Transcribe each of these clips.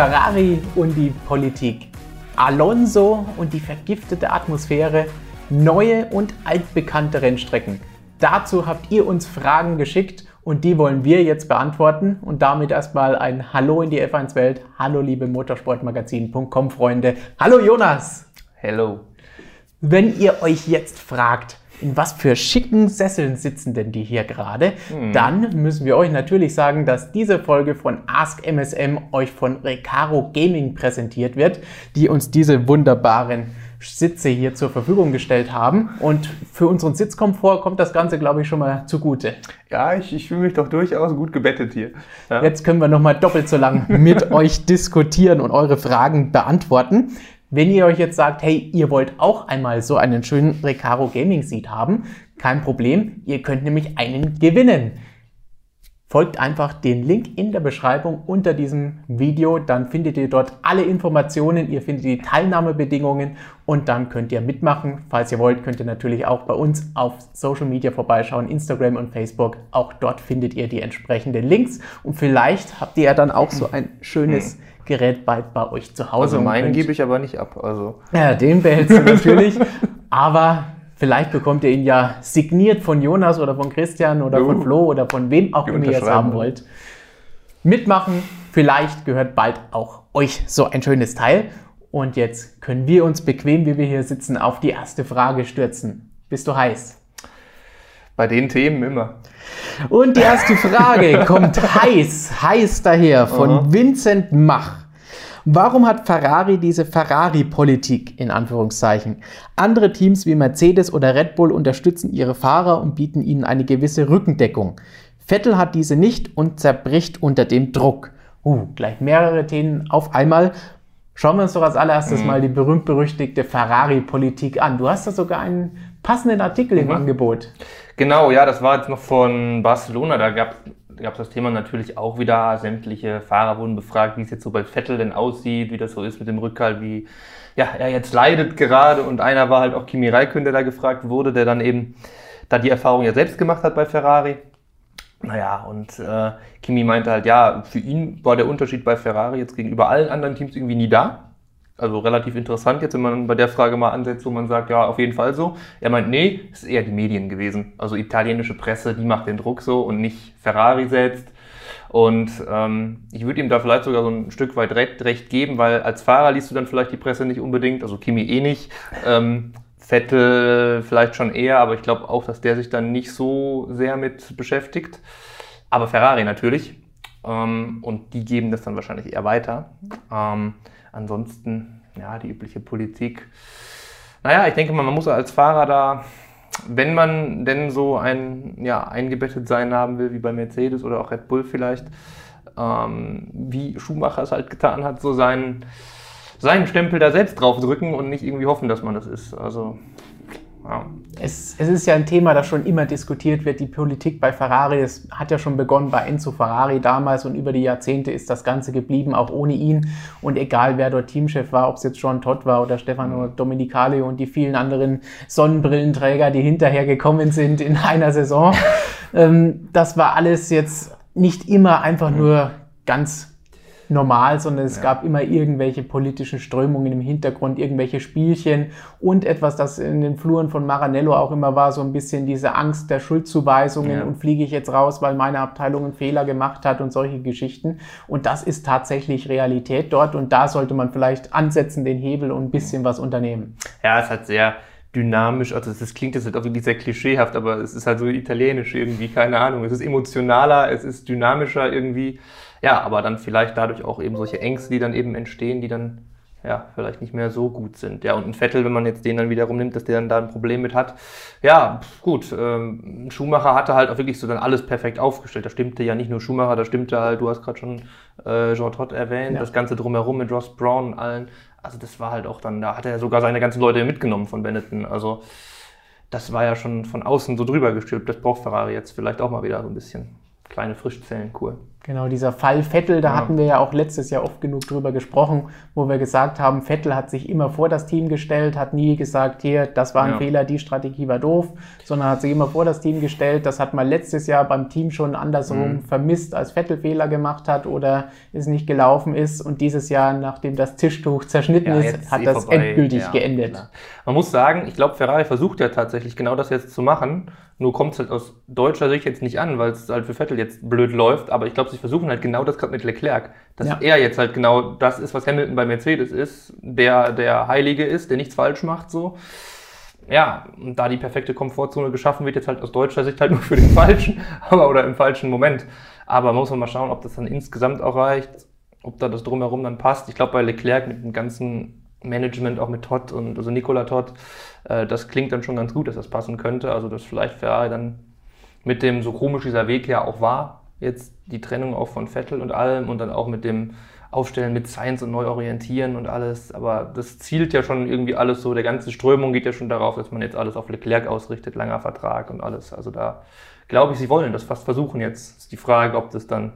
Ferrari und die Politik, Alonso und die vergiftete Atmosphäre, neue und altbekannte Rennstrecken. Dazu habt ihr uns Fragen geschickt und die wollen wir jetzt beantworten. Und damit erstmal ein Hallo in die F1-Welt. Hallo, liebe Motorsportmagazin.com Freunde. Hallo, Jonas. Hello. Wenn ihr euch jetzt fragt, in was für schicken Sesseln sitzen denn die hier gerade, hm. dann müssen wir euch natürlich sagen, dass diese Folge von Ask MSM euch von Recaro Gaming präsentiert wird, die uns diese wunderbaren Sitze hier zur Verfügung gestellt haben. Und für unseren Sitzkomfort kommt das Ganze, glaube ich, schon mal zugute. Ja, ich, ich fühle mich doch durchaus gut gebettet hier. Ja. Jetzt können wir noch mal doppelt so lang mit euch diskutieren und eure Fragen beantworten. Wenn ihr euch jetzt sagt, hey, ihr wollt auch einmal so einen schönen Recaro Gaming Seat haben, kein Problem, ihr könnt nämlich einen gewinnen. Folgt einfach den Link in der Beschreibung unter diesem Video, dann findet ihr dort alle Informationen, ihr findet die Teilnahmebedingungen und dann könnt ihr mitmachen. Falls ihr wollt, könnt ihr natürlich auch bei uns auf Social Media vorbeischauen, Instagram und Facebook. Auch dort findet ihr die entsprechenden Links und vielleicht habt ihr ja dann auch so ein schönes Gerät bald bei euch zu Hause. Also meinen gebe ich aber nicht ab. Also. Ja, den behältst du natürlich. aber vielleicht bekommt ihr ihn ja signiert von Jonas oder von Christian oder uh, von Flo oder von wem auch immer ihr es haben wollt. Mitmachen, vielleicht gehört bald auch euch so ein schönes Teil. Und jetzt können wir uns bequem, wie wir hier sitzen, auf die erste Frage stürzen. Bist du heiß? Bei den Themen immer. Und die erste Frage kommt heiß, heiß daher von -huh. Vincent Mach. Warum hat Ferrari diese Ferrari-Politik in Anführungszeichen? Andere Teams wie Mercedes oder Red Bull unterstützen ihre Fahrer und bieten ihnen eine gewisse Rückendeckung. Vettel hat diese nicht und zerbricht unter dem Druck. Uh, gleich mehrere Themen auf einmal. Schauen wir uns doch als allererstes mhm. mal die berühmt-berüchtigte Ferrari-Politik an. Du hast da sogar einen passenden Artikel mhm. im Angebot. Genau, ja, das war jetzt noch von Barcelona. Da gab es das Thema natürlich auch wieder. Sämtliche Fahrer wurden befragt, wie es jetzt so bei Vettel denn aussieht, wie das so ist mit dem Rückhalt, wie ja, er jetzt leidet gerade. Und einer war halt auch Kimi Räikkönen, der da gefragt wurde, der dann eben da die Erfahrung ja selbst gemacht hat bei Ferrari. Naja, und äh, Kimi meinte halt, ja, für ihn war der Unterschied bei Ferrari jetzt gegenüber allen anderen Teams irgendwie nie da. Also relativ interessant jetzt, wenn man bei der Frage mal ansetzt, wo man sagt, ja, auf jeden Fall so. Er meint, nee, es ist eher die Medien gewesen. Also italienische Presse, die macht den Druck so und nicht Ferrari selbst. Und ähm, ich würde ihm da vielleicht sogar so ein Stück weit recht, recht, geben, weil als Fahrer liest du dann vielleicht die Presse nicht unbedingt, also Kimi eh nicht. Ähm, Vettel vielleicht schon eher, aber ich glaube auch, dass der sich dann nicht so sehr mit beschäftigt. Aber Ferrari natürlich. Ähm, und die geben das dann wahrscheinlich eher weiter. Ähm, ansonsten, ja, die übliche Politik. Naja, ich denke mal, man muss als Fahrer da, wenn man denn so ein ja, eingebettet sein haben will, wie bei Mercedes oder auch Red Bull vielleicht, ähm, wie Schumacher es halt getan hat, so seinen, seinen Stempel da selbst drauf drücken und nicht irgendwie hoffen, dass man das ist. Also. Es, es, ist ja ein Thema, das schon immer diskutiert wird, die Politik bei Ferrari. Es hat ja schon begonnen bei Enzo Ferrari damals und über die Jahrzehnte ist das Ganze geblieben, auch ohne ihn. Und egal, wer dort Teamchef war, ob es jetzt John Todd war oder Stefano mhm. Domenicali und die vielen anderen Sonnenbrillenträger, die hinterher gekommen sind in einer Saison, ähm, das war alles jetzt nicht immer einfach mhm. nur ganz normal, sondern es ja. gab immer irgendwelche politischen Strömungen im Hintergrund, irgendwelche Spielchen und etwas, das in den Fluren von Maranello auch immer war, so ein bisschen diese Angst der Schuldzuweisungen ja. und fliege ich jetzt raus, weil meine Abteilung einen Fehler gemacht hat und solche Geschichten. Und das ist tatsächlich Realität dort und da sollte man vielleicht ansetzen, den Hebel und ein bisschen was unternehmen. Ja, es hat sehr dynamisch, also das klingt jetzt halt auch wirklich sehr klischeehaft, aber es ist halt so italienisch irgendwie, keine Ahnung. Es ist emotionaler, es ist dynamischer irgendwie. Ja, aber dann vielleicht dadurch auch eben solche Ängste, die dann eben entstehen, die dann ja, vielleicht nicht mehr so gut sind. Ja, und ein Vettel, wenn man jetzt den dann wiederum nimmt, dass der dann da ein Problem mit hat. Ja, gut, ähm, Schumacher hatte halt auch wirklich so dann alles perfekt aufgestellt. Da stimmte ja nicht nur Schumacher, da stimmte halt, du hast gerade schon äh, Jean Todt erwähnt, ja. das Ganze drumherum mit Ross Brown und allen. Also das war halt auch dann, da hat er sogar seine ganzen Leute mitgenommen von Benetton. Also das war ja schon von außen so drüber gestülpt. Das braucht Ferrari jetzt vielleicht auch mal wieder so ein bisschen. Kleine Frischzellenkur. Genau, dieser Fall Vettel, da ja. hatten wir ja auch letztes Jahr oft genug drüber gesprochen, wo wir gesagt haben, Vettel hat sich immer vor das Team gestellt, hat nie gesagt, hier, das war ein ja. Fehler, die Strategie war doof, sondern hat sich immer vor das Team gestellt. Das hat man letztes Jahr beim Team schon andersrum mhm. vermisst, als Vettel Fehler gemacht hat oder es nicht gelaufen ist. Und dieses Jahr, nachdem das Tischtuch zerschnitten ja, ist, hat eh das vorbei. endgültig geendet. Klar. Man muss sagen, ich glaube, Ferrari versucht ja tatsächlich genau das jetzt zu machen nur kommt es halt aus deutscher Sicht jetzt nicht an, weil es halt für Vettel jetzt blöd läuft. Aber ich glaube, sie versuchen halt genau das gerade mit Leclerc. Dass ja. er jetzt halt genau das ist, was Hamilton bei Mercedes ist. Der, der Heilige ist, der nichts falsch macht, so. Ja, und da die perfekte Komfortzone geschaffen wird, jetzt halt aus deutscher Sicht halt nur für den Falschen, aber oder im falschen Moment. Aber muss man mal schauen, ob das dann insgesamt auch reicht, ob da das drumherum dann passt. Ich glaube, bei Leclerc mit dem ganzen Management auch mit Todd und also Nicola Todd, äh, das klingt dann schon ganz gut, dass das passen könnte. Also dass vielleicht Ferrari dann mit dem, so komisch dieser Weg ja auch war, jetzt die Trennung auch von Vettel und allem und dann auch mit dem Aufstellen mit Science und neu orientieren und alles. Aber das zielt ja schon irgendwie alles so, der ganze Strömung geht ja schon darauf, dass man jetzt alles auf Leclerc ausrichtet, langer Vertrag und alles. Also da glaube ich, sie wollen das fast versuchen jetzt. Ist die Frage, ob das dann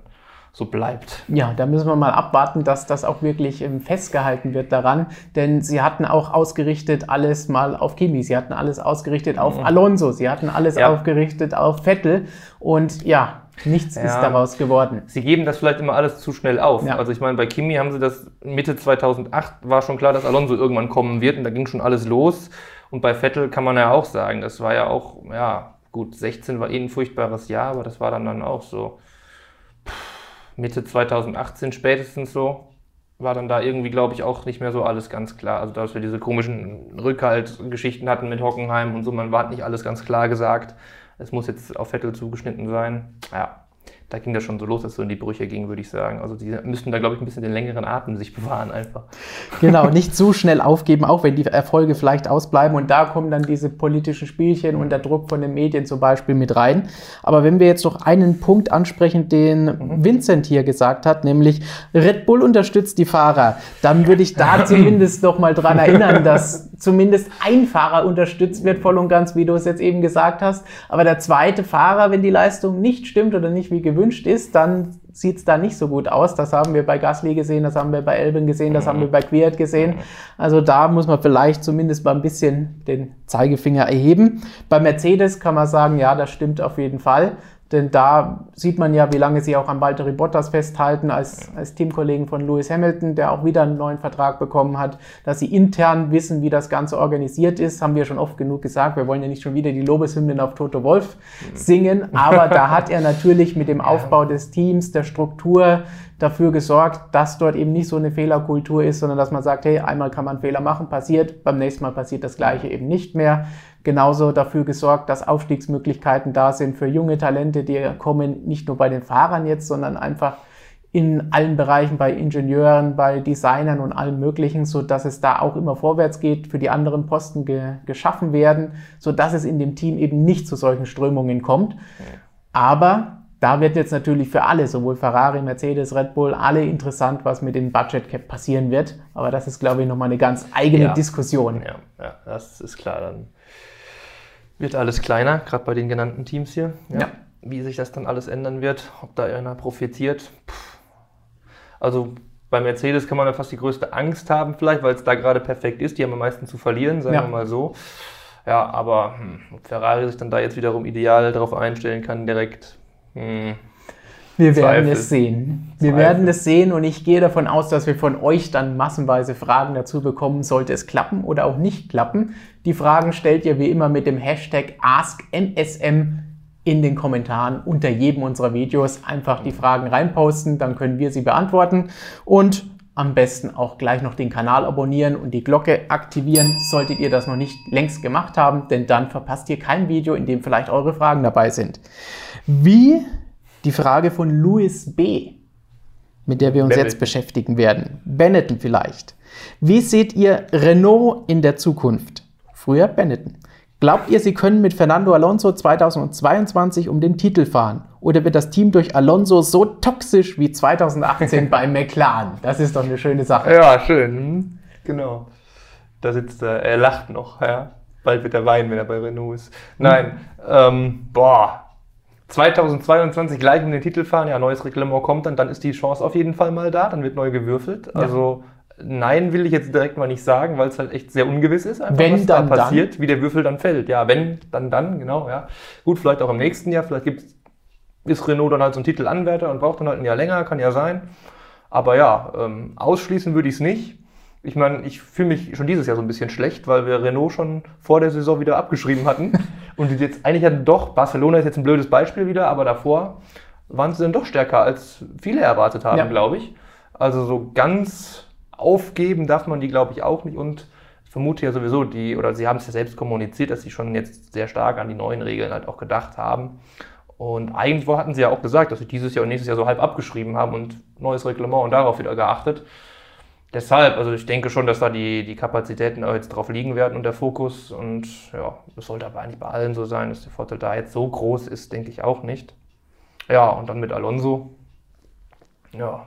so bleibt. Ja, da müssen wir mal abwarten, dass das auch wirklich ähm, festgehalten wird daran, denn sie hatten auch ausgerichtet alles mal auf Kimi, sie hatten alles ausgerichtet auf mhm. Alonso, sie hatten alles ja. aufgerichtet auf Vettel und ja, Nichts ja. ist daraus geworden. Sie geben das vielleicht immer alles zu schnell auf. Ja. Also ich meine, bei Kimi haben sie das Mitte 2008 war schon klar, dass Alonso irgendwann kommen wird und da ging schon alles los. Und bei Vettel kann man ja auch sagen, das war ja auch, ja, gut, 16 war eh ein furchtbares Jahr, aber das war dann dann auch so. Mitte 2018 spätestens so, war dann da irgendwie, glaube ich, auch nicht mehr so alles ganz klar. Also, dass wir diese komischen Rückhaltgeschichten hatten mit Hockenheim und so, man war nicht alles ganz klar gesagt. Es muss jetzt auf Vettel zugeschnitten sein. Ja, da ging das schon so los, dass es so in die Brüche ging, würde ich sagen. Also die müssten da, glaube ich, ein bisschen den längeren Atem sich bewahren einfach. Genau, nicht zu schnell aufgeben, auch wenn die Erfolge vielleicht ausbleiben. Und da kommen dann diese politischen Spielchen und der Druck von den Medien zum Beispiel mit rein. Aber wenn wir jetzt noch einen Punkt ansprechen, den mhm. Vincent hier gesagt hat, nämlich Red Bull unterstützt die Fahrer, dann würde ich da zumindest noch mal dran erinnern, dass zumindest ein Fahrer unterstützt wird, voll und ganz, wie du es jetzt eben gesagt hast. Aber der zweite Fahrer, wenn die Leistung nicht stimmt oder nicht wie gewünscht ist, dann sieht es da nicht so gut aus. Das haben wir bei Gasly gesehen, das haben wir bei Elben gesehen, das haben wir bei Quiert gesehen. Also da muss man vielleicht zumindest mal ein bisschen den Zeigefinger erheben. Bei Mercedes kann man sagen, ja, das stimmt auf jeden Fall. Denn da sieht man ja, wie lange sie auch an Valtteri Bottas festhalten, als, als Teamkollegen von Lewis Hamilton, der auch wieder einen neuen Vertrag bekommen hat, dass sie intern wissen, wie das Ganze organisiert ist, haben wir schon oft genug gesagt. Wir wollen ja nicht schon wieder die Lobeshymnen auf Toto Wolf singen, aber da hat er natürlich mit dem Aufbau des Teams, der Struktur dafür gesorgt, dass dort eben nicht so eine Fehlerkultur ist, sondern dass man sagt, hey, einmal kann man Fehler machen, passiert, beim nächsten Mal passiert das Gleiche eben nicht mehr genauso dafür gesorgt, dass Aufstiegsmöglichkeiten da sind für junge Talente, die kommen nicht nur bei den Fahrern jetzt, sondern einfach in allen Bereichen bei Ingenieuren, bei Designern und allem Möglichen, so dass es da auch immer vorwärts geht, für die anderen Posten ge geschaffen werden, so dass es in dem Team eben nicht zu solchen Strömungen kommt. Aber da wird jetzt natürlich für alle, sowohl Ferrari, Mercedes, Red Bull, alle interessant, was mit dem Budget Cap passieren wird. Aber das ist, glaube ich, nochmal eine ganz eigene ja. Diskussion. Ja, ja, das ist klar. Dann wird alles kleiner, gerade bei den genannten Teams hier. Ja. ja. Wie sich das dann alles ändern wird, ob da einer profitiert. Also bei Mercedes kann man ja fast die größte Angst haben, vielleicht, weil es da gerade perfekt ist. Die haben am meisten zu verlieren, sagen ja. wir mal so. Ja, aber hm, ob Ferrari sich dann da jetzt wiederum ideal darauf einstellen kann, direkt. Hm, wir werden es sehen. Wir Zweifel. werden es sehen und ich gehe davon aus, dass wir von euch dann massenweise Fragen dazu bekommen, sollte es klappen oder auch nicht klappen. Die Fragen stellt ihr wie immer mit dem Hashtag AskMSM in den Kommentaren unter jedem unserer Videos. Einfach die Fragen reinposten, dann können wir sie beantworten und am besten auch gleich noch den Kanal abonnieren und die Glocke aktivieren, solltet ihr das noch nicht längst gemacht haben, denn dann verpasst ihr kein Video, in dem vielleicht eure Fragen dabei sind. Wie die Frage von Louis B., mit der wir uns Benetton. jetzt beschäftigen werden. Benetton vielleicht. Wie seht ihr Renault in der Zukunft? Früher Benetton. Glaubt ihr, sie können mit Fernando Alonso 2022 um den Titel fahren? Oder wird das Team durch Alonso so toxisch wie 2018 bei McLaren? Das ist doch eine schöne Sache. Ja, schön. Genau. Da sitzt er, er lacht noch, ja. Bald wird er weinen, wenn er bei Renault ist. Nein, hm. ähm, boah, 2022 gleich um den Titel fahren, ja, neues Reglement kommt dann, dann ist die Chance auf jeden Fall mal da, dann wird neu gewürfelt. Also nein, will ich jetzt direkt mal nicht sagen, weil es halt echt sehr ungewiss ist, einfach, Wenn was dann, da passiert, dann. wie der Würfel dann fällt. Ja, wenn, dann, dann, genau, ja. Gut, vielleicht auch im nächsten Jahr, vielleicht gibt's, ist Renault dann halt so ein Titelanwärter und braucht dann halt ein Jahr länger, kann ja sein. Aber ja, ähm, ausschließen würde ich es nicht. Ich meine, ich fühle mich schon dieses Jahr so ein bisschen schlecht, weil wir Renault schon vor der Saison wieder abgeschrieben hatten. und jetzt eigentlich hatten doch, Barcelona ist jetzt ein blödes Beispiel wieder, aber davor waren sie dann doch stärker, als viele erwartet haben, Ja. glaube ich. Also so ganz aufgeben darf man die, glaube ich, auch nicht. Und ich vermute ja sowieso, die, oder sie haben es ja selbst kommuniziert, dass sie schon jetzt sehr stark an die neuen Regeln halt auch gedacht haben. Und eigentlich hatten sie ja auch gesagt, dass sie dieses Jahr und nächstes Jahr so halb abgeschrieben haben und neues Reglement und darauf wieder geachtet. Deshalb, also ich denke schon, dass da die, die Kapazitäten auch jetzt drauf liegen werden und der Fokus. Und ja, das sollte aber eigentlich bei allen so sein, dass der Vorteil da jetzt so groß ist, denke ich auch nicht. Ja, und dann mit Alonso. Ja,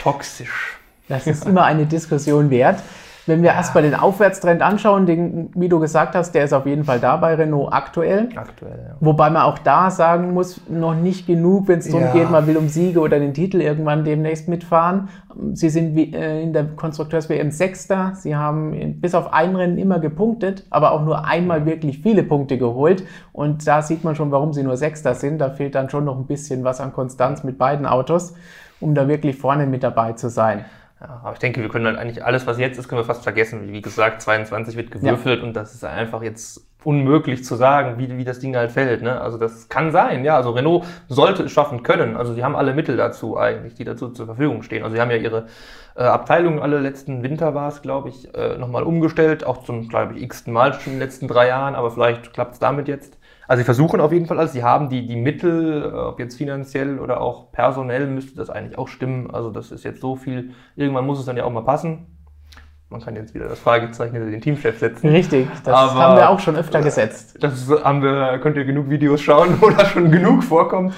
toxisch. Das ist immer eine Diskussion wert. Wenn wir erstmal den Aufwärtstrend anschauen, den, wie du gesagt hast, der ist auf jeden Fall da bei Renault aktuell. Aktuell, ja. Wobei man auch da sagen muss, noch nicht genug, wenn es darum Ja. geht, man will um Siege oder den Titel irgendwann demnächst mitfahren. Sie sind wie, äh, in der Konstrukteurs-WM Sechster. Sie haben bis auf ein Rennen immer gepunktet, aber auch nur einmal wirklich viele Punkte geholt. Und da sieht man schon, warum sie nur Sechster sind. Da fehlt dann schon noch ein bisschen was an Konstanz mit beiden Autos, um da wirklich vorne mit dabei zu sein. Ja, aber ich denke, wir können halt eigentlich alles, was jetzt ist, können wir fast vergessen. Wie gesagt, 22 wird gewürfelt und das ist einfach jetzt unmöglich zu sagen, wie, wie das Ding halt fällt. Ne? Also das kann sein, ja. Also Renault sollte es schaffen können. Also die haben alle Mittel dazu eigentlich, die dazu zur Verfügung stehen. Also sie haben ja ihre äh, Abteilung alle letzten Winter war es, glaube ich, äh, nochmal umgestellt, auch zum, glaube ich, x-ten Mal schon in den letzten drei Jahren, aber vielleicht klappt es damit jetzt. Also sie versuchen auf jeden Fall alles, sie haben die, die Mittel, äh, ob jetzt finanziell oder auch personell, müsste das eigentlich auch stimmen. Also das ist jetzt so viel, irgendwann muss es dann ja auch mal passen. Man kann jetzt wieder das Fragezeichen hinter den Teamchef setzen. Richtig, das Aber- haben wir auch schon öfter gesetzt. Das haben wir, könnt ihr genug Videos schauen, wo das schon genug vorkommt.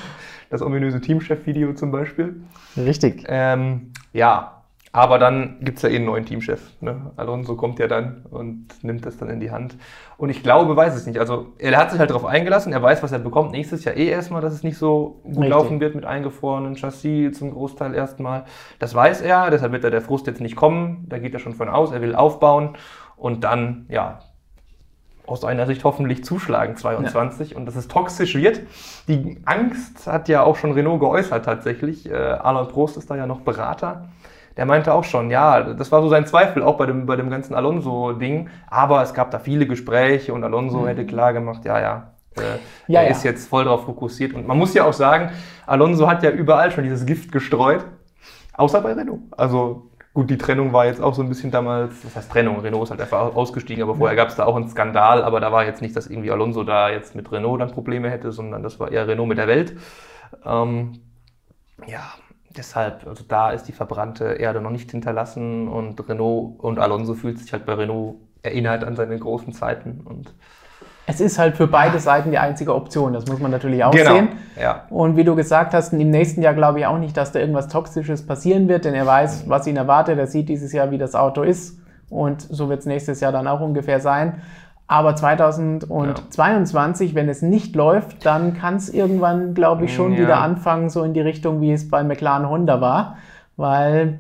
Das ominöse Teamchef-Video zum Beispiel. Richtig. Ähm, ja, aber dann gibt's ja eh einen neuen Teamchef. Ne? Alonso kommt ja dann und nimmt das dann in die Hand. Und ich glaube, weiß es nicht. Also er hat sich halt darauf eingelassen, er weiß, was er bekommt. Nächstes Jahr eh erstmal, dass es nicht so gut Richtig. laufen wird mit eingefrorenen Chassis zum Großteil erstmal. Das weiß er, deshalb wird da der Frust jetzt nicht kommen. Da geht er schon von aus, er will aufbauen und dann, ja, aus seiner Sicht hoffentlich zuschlagen 22 und dass es toxisch wird. Die Angst hat ja auch schon Renault geäußert tatsächlich. Äh, Alain Prost ist da ja noch Berater. Der meinte auch schon, ja, das war so sein Zweifel auch bei dem, bei dem ganzen Alonso-Ding. Aber es gab da viele Gespräche und Alonso hätte klar gemacht, ja, ja, äh, Ja, er ja. ist jetzt voll drauf fokussiert. Und man muss ja auch sagen, Alonso hat ja überall schon dieses Gift gestreut, außer bei Renault. Also gut, die Trennung war jetzt auch so ein bisschen damals, was heißt Trennung? Renault ist halt einfach ausgestiegen, aber vorher gab es da auch einen Skandal, aber da war jetzt nicht, dass irgendwie Alonso da jetzt mit Renault dann Probleme hätte, sondern das war eher Renault mit der Welt. Ähm, ja, deshalb, also da ist die verbrannte Erde noch nicht hinterlassen und Renault und Alonso fühlt sich halt bei Renault erinnert an seine großen Zeiten und Es ist halt für beide Seiten die einzige Option, das muss man natürlich auch genau, sehen. ja. Und wie du gesagt hast, im nächsten Jahr glaube ich auch nicht, dass da irgendwas Toxisches passieren wird, denn er weiß, was ihn erwartet. Er sieht dieses Jahr, wie das Auto ist. Und so wird es nächstes Jahr dann auch ungefähr sein. Aber 2022, wenn es nicht läuft, dann kann es irgendwann, glaube ich, schon Ja. wieder anfangen, so in die Richtung, wie es bei McLaren Honda war. Weil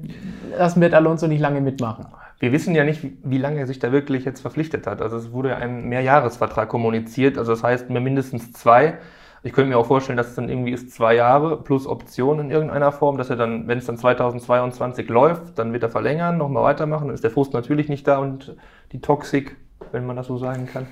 das wird Alonso nicht lange mitmachen. Wir wissen ja nicht, wie, wie lange er sich da wirklich jetzt verpflichtet hat. Also es wurde ja ein Mehrjahresvertrag kommuniziert, also das heißt mir mindestens zwei. Ich könnte mir auch vorstellen, dass es dann irgendwie ist zwei Jahre plus Option in irgendeiner Form, dass er dann, wenn es dann 2022 läuft, dann wird er verlängern, nochmal weitermachen. Dann ist der Frust natürlich nicht da und die Toxik, wenn man das so sagen kann.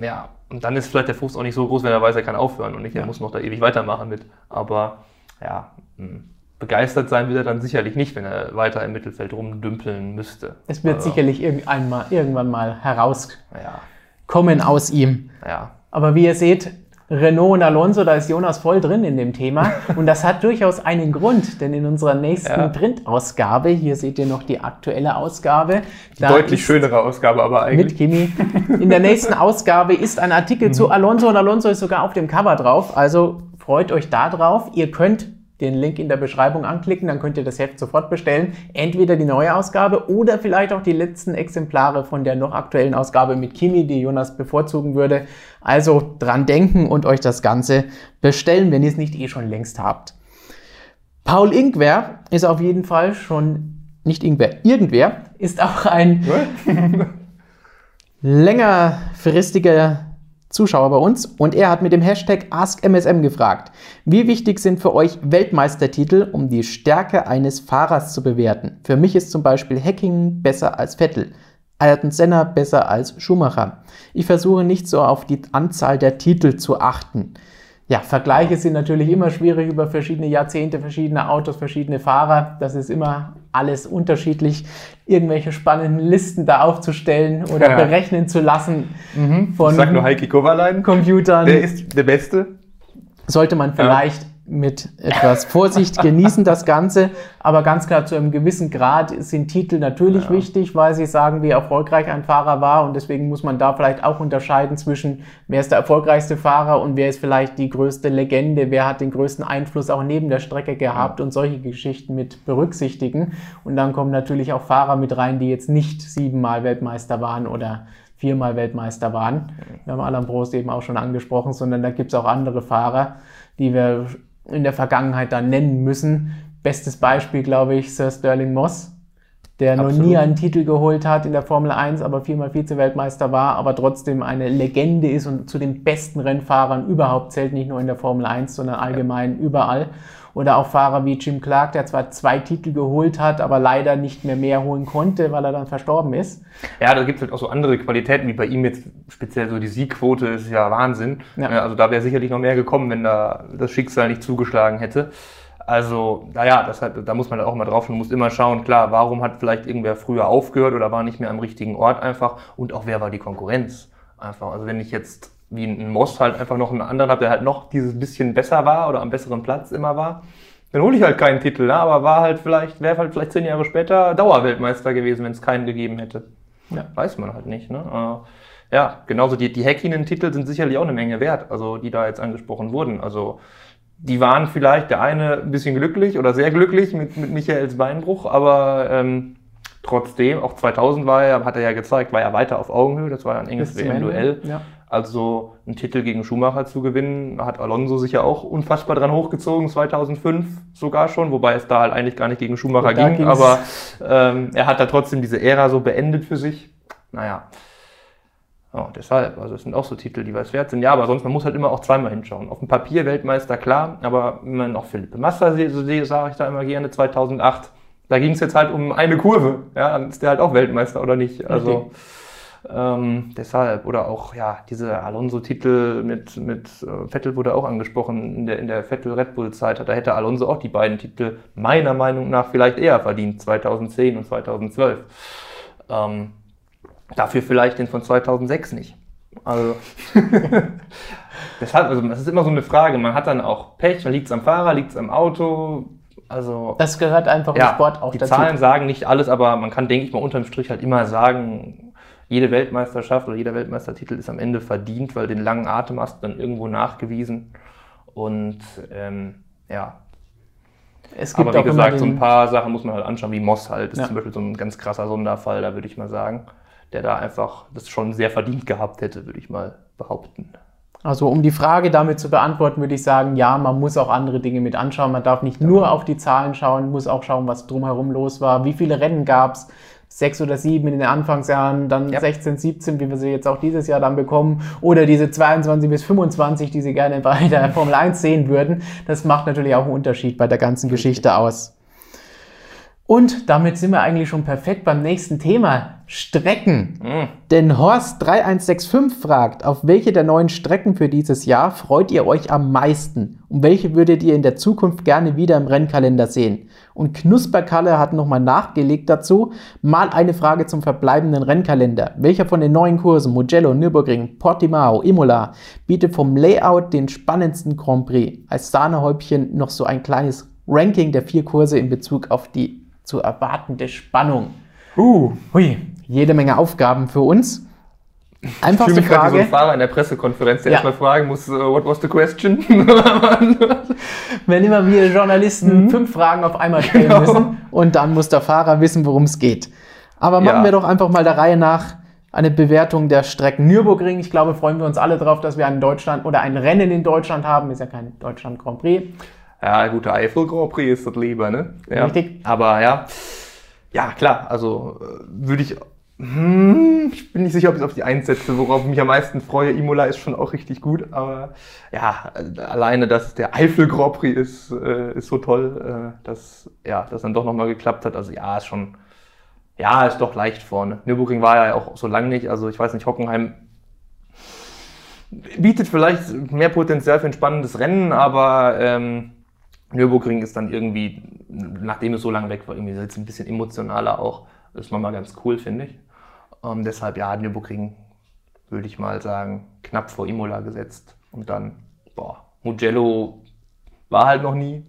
Ja, und dann ist vielleicht der Frust auch nicht so groß, wenn er weiß, er kann aufhören und nicht, er Ja. muss noch da ewig weitermachen mit. Aber ja, mh, begeistert sein wird er dann sicherlich nicht, wenn er weiter im Mittelfeld rumdümpeln müsste. Es wird Also, sicherlich irgendwann mal, irgendwann mal herauskommen Ja, aus ihm. ja. Aber wie ihr seht, Renault und Alonso, da ist Jonas voll drin in dem Thema. Und das hat durchaus einen Grund, denn in unserer nächsten Ja. Printausgabe, hier seht ihr noch die aktuelle Ausgabe, Deutlich schönere Ausgabe, aber mit eigentlich. Kimi. In der nächsten Ausgabe ist ein Artikel Mhm. zu Alonso und Alonso ist sogar auf dem Cover drauf. Also freut euch da drauf. Ihr könnt den Link in der Beschreibung anklicken, dann könnt ihr das Heft sofort bestellen. Entweder die neue Ausgabe oder vielleicht auch die letzten Exemplare von der noch aktuellen Ausgabe mit Kimi, die Jonas bevorzugen würde. Also dran denken und euch das Ganze bestellen, wenn ihr es nicht eh schon längst habt. Paul Ingwer ist auf jeden Fall schon, nicht Ingwer, irgendwer, ist auch ein längerfristiger Zuschauer bei uns und er hat mit dem Hashtag AskMSM gefragt, wie wichtig sind für euch Weltmeistertitel, um die Stärke eines Fahrers zu bewerten? Für mich ist zum Beispiel Hacking besser als Vettel, Ayrton Senna besser als Schumacher. Ich versuche nicht so auf die Anzahl der Titel zu achten. Ja, Vergleiche sind natürlich immer schwierig über verschiedene Jahrzehnte, verschiedene Autos, verschiedene Fahrer. Das ist immer alles unterschiedlich. Irgendwelche spannenden Listen da aufzustellen oder ja. berechnen zu lassen mhm. von ich sag nur Heiki Kovalainen. Computern. Der ist der Beste. Sollte man vielleicht ja mit etwas Vorsicht genießen das Ganze. Aber ganz klar, zu einem gewissen Grad sind Titel natürlich ja. wichtig, weil sie sagen, wie erfolgreich ein Fahrer war. Und deswegen muss man da vielleicht auch unterscheiden zwischen, wer ist der erfolgreichste Fahrer und wer ist vielleicht die größte Legende, wer hat den größten Einfluss auch neben der Strecke gehabt ja. und solche Geschichten mit berücksichtigen. Und dann kommen natürlich auch Fahrer mit rein, die jetzt nicht siebenmal Weltmeister waren oder viermal Weltmeister waren. Wir haben Alain Prost eben auch schon angesprochen, sondern da gibt es auch andere Fahrer, die wir in der Vergangenheit dann nennen müssen. Bestes Beispiel, glaube ich, Sir Sterling Moss, der Absolut. noch nie einen Titel geholt hat in der Formel 1, aber viermal Vize-Weltmeister war, aber trotzdem eine Legende ist und zu den besten Rennfahrern überhaupt zählt, nicht nur in der Formel 1, sondern allgemein ja. überall. Oder auch Fahrer wie Jim Clark, der zwar zwei Titel geholt hat, aber leider nicht mehr mehr holen konnte, weil er dann verstorben ist. Ja, da gibt es halt auch so andere Qualitäten, wie bei ihm jetzt speziell so die Siegquote ist ja Wahnsinn. Ja. Also da wäre sicherlich noch mehr gekommen, wenn da das Schicksal nicht zugeschlagen hätte. Also, naja, das hat, da muss man auch mal drauf und muss immer schauen, klar, warum hat vielleicht irgendwer früher aufgehört oder war nicht mehr am richtigen Ort einfach und auch wer war die Konkurrenz einfach. Also wenn ich jetzt wie ein Moss halt einfach noch einen anderen habe, der halt noch dieses bisschen besser war oder am besseren Platz immer war, dann hole ich halt keinen Titel, ne? aber war halt vielleicht, wäre halt vielleicht zehn Jahre später Dauerweltmeister gewesen, wenn es keinen gegeben hätte. Ja. Weiß man halt nicht. Ne? Äh, ja, genauso die, die Häkkinen-Titel sind sicherlich auch eine Menge wert, also die da jetzt angesprochen wurden. Also die waren vielleicht der eine ein bisschen glücklich oder sehr glücklich mit, mit Michaels Beinbruch, aber ähm, trotzdem, auch 2000 war er, hat er ja gezeigt, war er weiter auf Augenhöhe, das war ein enges WM-Duell. Ja. Also einen Titel gegen Schumacher zu gewinnen, hat Alonso sich ja auch unfassbar dran hochgezogen, 2005 sogar schon, wobei es da halt eigentlich gar nicht gegen Schumacher ging, aber ähm, er hat da trotzdem diese Ära so beendet für sich. Naja, ja, deshalb, also es sind auch so Titel, die was wert sind. Ja, aber sonst, man muss halt immer auch zweimal hinschauen. Auf dem Papier Weltmeister, klar, aber wenn man auch Philippe Massa sehe, sage ich da immer gerne, 2008, da ging es jetzt halt um eine Kurve. Ja, dann ist der halt auch Weltmeister oder nicht. Also okay. Ähm, deshalb, oder auch, ja, diese Alonso-Titel mit, mit äh, Vettel wurde auch angesprochen in der, in der Vettel-Red Bull-Zeit. Da hätte Alonso auch die beiden Titel meiner Meinung nach vielleicht eher verdient, 2010 und 2012. Ähm, dafür vielleicht den von 2006 nicht. Also, deshalb, also, das ist immer so eine Frage. Man hat dann auch Pech, dann liegt es am Fahrer, liegt es am Auto. Also, das gehört einfach im Sport auch die dazu. Die Zahlen sagen nicht alles, aber man kann, denke ich mal, unterm Strich halt immer sagen, jede Weltmeisterschaft oder jeder Weltmeistertitel ist am Ende verdient, weil den langen Atem hast du dann irgendwo nachgewiesen. Und ähm, ja. Es gibt Aber wie gesagt, so ein paar Sachen muss man halt anschauen, wie Moss halt ist ja. zum Beispiel so ein ganz krasser Sonderfall, da würde ich mal sagen, der da einfach das schon sehr verdient gehabt hätte, würde ich mal behaupten. Also um die Frage damit zu beantworten, würde ich sagen, ja, man muss auch andere Dinge mit anschauen. Man darf nicht nur auf die Zahlen schauen, muss auch schauen, was drumherum los war, wie viele Rennen gab es, sechs oder sieben in den Anfangsjahren, dann ja. 16, 17, wie wir sie jetzt auch dieses Jahr dann bekommen, oder diese 22 bis 25, die sie gerne bei der Formel 1 sehen würden. Das macht natürlich auch einen Unterschied bei der ganzen Geschichte aus. Und damit sind wir eigentlich schon perfekt beim nächsten Thema. Strecken. Mhm. Denn Horst3165 fragt, auf welche der neuen Strecken für dieses Jahr freut ihr euch am meisten? Und welche würdet ihr in der Zukunft gerne wieder im Rennkalender sehen? Und Knusperkalle hat nochmal nachgelegt dazu. Mal eine Frage zum verbleibenden Rennkalender. Welcher von den neuen Kursen, Mugello, Nürburgring, Portimao, Imola, bietet vom Layout den spannendsten Grand Prix? Als Sahnehäubchen noch so ein kleines Ranking der vier Kurse in Bezug auf die zu erwartende Spannung. Uh, hui, jede Menge Aufgaben für uns. Einfachste ich fühle mich gerade wie so ein Fahrer in der Pressekonferenz, der Ja. erstmal fragen muss, uh, what was the question? Wenn immer wir Journalisten fünf Fragen auf einmal stellen Mhm. Genau. müssen und dann muss der Fahrer wissen, worum es geht. Aber machen Ja. wir doch einfach mal der Reihe nach eine Bewertung der Strecken. Nürburgring, ich glaube, freuen wir uns alle drauf, dass wir ein Deutschland oder ein Rennen in Deutschland haben. Ist ja kein Deutschland Grand Prix. Ja, gut, der Eifel Grand Prix ist das lieber, ne? Ja. Richtig. Aber ja, ja, klar, also äh, würde ich, hm, ich bin nicht sicher, ob ich es auf die Eins setze, worauf ich mich am meisten freue. Imola ist schon auch richtig gut, aber ja, äh, alleine, dass der Eifel Grand Prix ist, äh, ist so toll, äh, dass ja, das dann doch nochmal geklappt hat. Also ja, ist schon, ja, ist doch leicht vorne. Nürburgring war ja auch so lange nicht, also ich weiß nicht, Hockenheim bietet vielleicht mehr Potenzial für ein spannendes Rennen, aber ähm, Nürburgring ist dann irgendwie, nachdem es so lange weg war, irgendwie jetzt ein bisschen emotionaler auch. Ist nochmal ganz cool, finde ich. Ähm, deshalb, ja, Nürburgring würde ich mal sagen, knapp vor Imola gesetzt. Und dann, boah, Mugello war halt noch nie.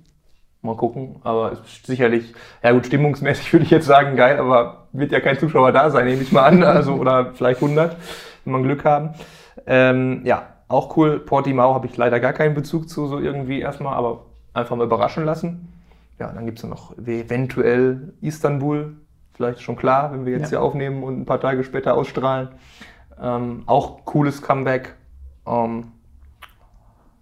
Mal gucken, aber ist sicherlich, ja gut, stimmungsmäßig würde ich jetzt sagen, geil, aber wird ja kein Zuschauer da sein, nehme ich mal an. Also, oder vielleicht 100, wenn wir Glück haben. Ähm, ja, auch cool. Portimao habe ich leider gar keinen Bezug zu, so irgendwie erstmal, aber einfach mal überraschen lassen. Ja, dann gibt es noch eventuell Istanbul, vielleicht schon klar, wenn wir jetzt Ja. hier aufnehmen und ein paar Tage später ausstrahlen. Ähm, auch cooles Comeback. Ähm,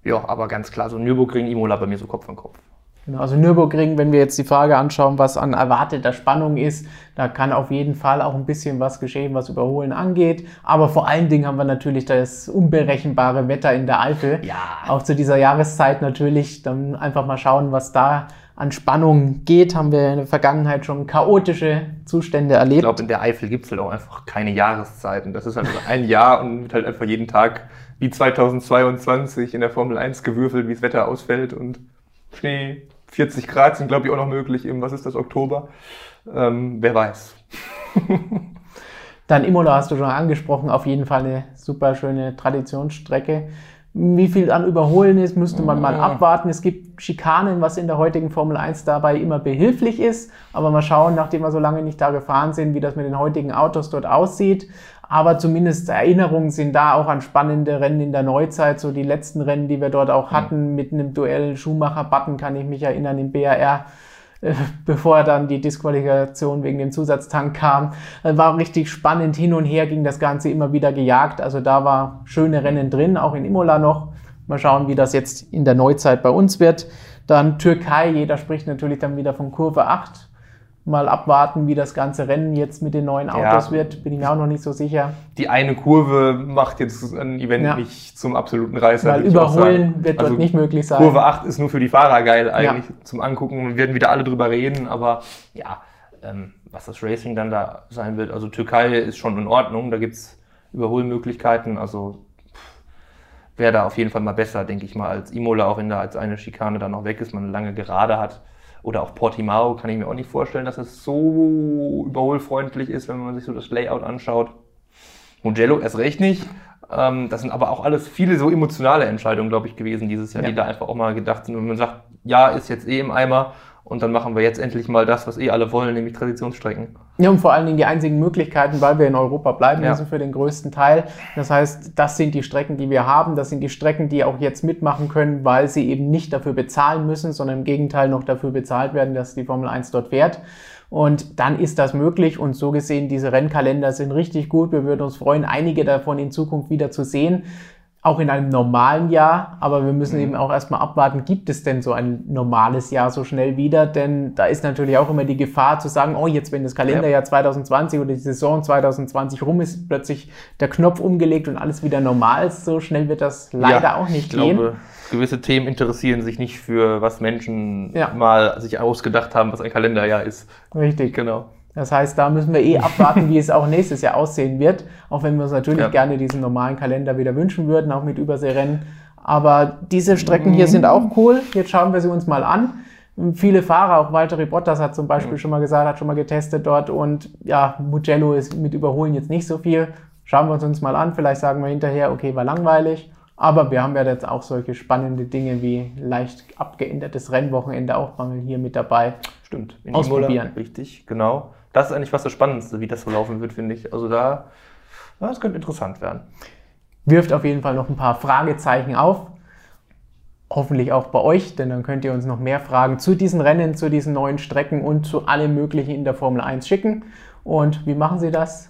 ja, aber ganz klar, so Nürburgring, Imola bei mir so Kopf an Kopf. Genau, also Nürburgring, wenn wir jetzt die Frage anschauen, was an erwarteter Spannung ist, da kann auf jeden Fall auch ein bisschen was geschehen, was Überholen angeht. Aber vor allen Dingen haben wir natürlich das unberechenbare Wetter in der Eifel. Ja. Auch zu dieser Jahreszeit natürlich. Dann einfach mal schauen, was da an Spannung geht. Haben wir in der Vergangenheit schon chaotische Zustände Ich erlebt. glaube, in der Eifel gibt es halt auch einfach keine Jahreszeiten. Das ist halt ein Jahr und wird halt einfach jeden Tag wie 2022 in der Formel 1 gewürfelt, wie das Wetter ausfällt und Schnee, 40 Grad sind, glaube ich, auch noch möglich im, was ist das, Oktober? Ähm, wer weiß. Dann Imola hast du schon angesprochen, auf jeden Fall eine super schöne Traditionsstrecke. Wie viel an Überholen ist, müsste man mal abwarten. Es gibt Schikanen, was in der heutigen Formel 1 dabei immer behilflich ist. Aber mal schauen, nachdem wir so lange nicht da gefahren sind, wie das mit den heutigen Autos dort aussieht. Aber zumindest Erinnerungen sind da auch an spannende Rennen in der Neuzeit. So die letzten Rennen, die wir dort auch hatten, mit einem Duell Schumacher-Button, kann ich mich erinnern, im BAR äh, bevor dann die Disqualifikation wegen dem Zusatztank kam. Äh, War richtig spannend, hin und her ging das Ganze immer wieder gejagt. Also da war schöne Rennen drin, auch in Imola noch. Mal schauen, wie das jetzt in der Neuzeit bei uns wird. Dann Türkei, jeder spricht natürlich dann wieder von Kurve 8. Mal abwarten, wie das ganze Rennen jetzt mit den neuen Autos Ja. wird. Bin ich mir auch noch nicht so sicher. Die eine Kurve macht jetzt ein Event Ja. nicht zum absoluten Reißer. Weil überholen wird Also dort nicht möglich sein. Kurve 8 ist nur für die Fahrer geil eigentlich zum Angucken. Wir werden wieder alle drüber reden, aber ja, ähm, was das Racing dann da sein wird. Also Türkei ist schon in Ordnung, da gibt es Überholmöglichkeiten. Also wäre da auf jeden Fall mal besser, denke ich mal, als Imola, auch wenn da als eine Schikane dann noch weg ist, man eine lange Gerade hat. Oder auch Portimao kann ich mir auch nicht vorstellen, dass es so überholfreundlich ist, wenn man sich so das Layout anschaut. Mugello erst recht nicht. Ähm, das sind aber auch alles viele so emotionale Entscheidungen, glaube ich, gewesen dieses Jahr, Ja. die da einfach auch mal gedacht sind. Und man sagt, ja, ist jetzt eh im Eimer und dann machen wir jetzt endlich mal das, was eh alle wollen, nämlich Traditionsstrecken. Ja, und vor allen Dingen die einzigen Möglichkeiten, weil wir in Europa bleiben Ja. müssen für den größten Teil. Das heißt, das sind die Strecken, die wir haben. Das sind die Strecken, die auch jetzt mitmachen können, weil sie eben nicht dafür bezahlen müssen, sondern im Gegenteil noch dafür bezahlt werden, dass die Formel 1 dort fährt. Und dann ist das möglich. Und so gesehen, diese Rennkalender sind richtig gut. Wir würden uns freuen, einige davon in Zukunft wieder zu sehen. Auch in einem normalen Jahr, aber wir müssen eben auch erstmal abwarten, gibt es denn so ein normales Jahr so schnell wieder? Denn da ist natürlich auch immer die Gefahr zu sagen, oh, jetzt wenn das Kalenderjahr 2020 oder die Saison 2020 rum ist, plötzlich der Knopf umgelegt und alles wieder normal ist. So schnell wird das leider Ja, auch nicht ich gehen. glaube, gewisse Themen interessieren sich nicht für, was Menschen Ja. mal sich ausgedacht haben, was ein Kalenderjahr ist. Richtig. Genau. Das heißt, da müssen wir eh abwarten, wie es auch nächstes Jahr aussehen wird. Auch wenn wir uns natürlich Ja. gerne diesen normalen Kalender wieder wünschen würden, auch mit Überseerennen. Aber diese Strecken hier sind auch cool. Jetzt schauen wir sie uns mal an. Viele Fahrer, auch Valtteri Bottas hat zum Beispiel schon mal gesagt, hat schon mal getestet dort und ja, Mugello ist mit Überholen jetzt nicht so viel. Schauen wir uns uns mal an. Vielleicht sagen wir hinterher, okay, war langweilig. Aber wir haben ja jetzt auch solche spannende Dinge wie leicht abgeändertes Rennwochenende auch mal hier mit dabei. Stimmt. In Ausprobieren. Imola, richtig, genau. Das ist eigentlich fast das Spannendste, wie das so laufen wird, finde ich. Also da Das könnte interessant werden. Wirft auf jeden Fall noch ein paar Fragezeichen auf. Hoffentlich auch bei euch, denn dann könnt ihr uns noch mehr Fragen zu diesen Rennen, zu diesen neuen Strecken und zu allem Möglichen in der Formel 1 schicken. Und wie machen Sie das?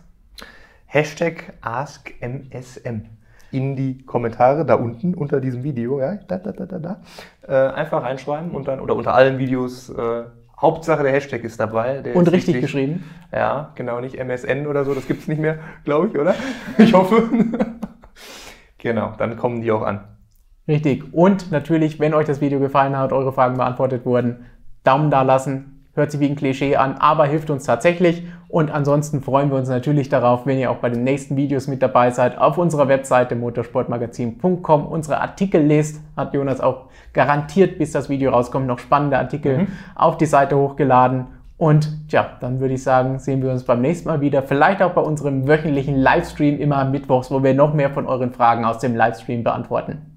Hashtag AskMSM in die Kommentare da unten unter diesem Video, ja, da, da, da, da, da. Äh, einfach reinschreiben und dann, oder unter allen Videos, äh, Hauptsache der Hashtag ist dabei. und richtig wichtig. geschrieben. Ja, genau, nicht MSN oder so, das gibt es nicht mehr, glaube ich, oder? Ich hoffe. genau, dann kommen die auch an. Richtig. Und natürlich, wenn euch das Video gefallen hat, eure Fragen beantwortet wurden, Daumen da lassen, hört sich wie ein Klischee an, aber hilft uns tatsächlich. Und ansonsten freuen wir uns natürlich darauf, wenn ihr auch bei den nächsten Videos mit dabei seid, auf unserer Webseite motorsportmagazin.com unsere Artikel lest. Hat Jonas auch garantiert, bis das Video rauskommt, noch spannende Artikel mhm. auf die Seite hochgeladen. Und ja, dann würde ich sagen, sehen wir uns beim nächsten Mal wieder. Vielleicht auch bei unserem wöchentlichen Livestream immer mittwochs, wo wir noch mehr von euren Fragen aus dem Livestream beantworten.